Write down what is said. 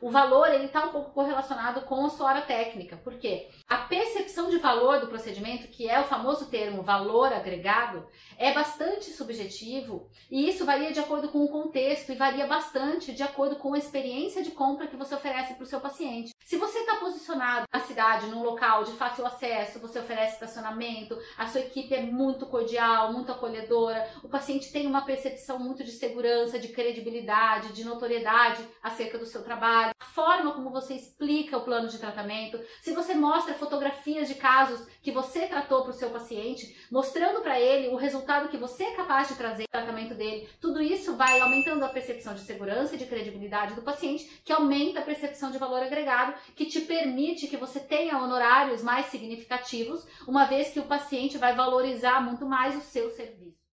O valor ele está um pouco correlacionado com a sua hora técnica, porque a percepção de valor do procedimento, que é o famoso termo valor agregado, é bastante subjetivo e isso varia de acordo com o contexto e varia bastante de acordo com a experiência de compra que você oferece para o seu paciente. Se você está posicionado na cidade, num local de fácil acesso, você oferece estacionamento, a sua equipe é muito cordial, muito acolhedora, o paciente tem uma percepção muito de segurança, de credibilidade, de notoriedade acerca do seu trabalho, forma como você explica o plano de tratamento, se você mostra fotografias de casos que você tratou para o seu paciente, mostrando para ele o resultado que você é capaz de trazer no tratamento dele, tudo isso vai aumentando a percepção de segurança e de credibilidade do paciente, que aumenta a percepção de valor agregado, que te permite que você tenha honorários mais significativos, uma vez que o paciente vai valorizar muito mais o seu serviço.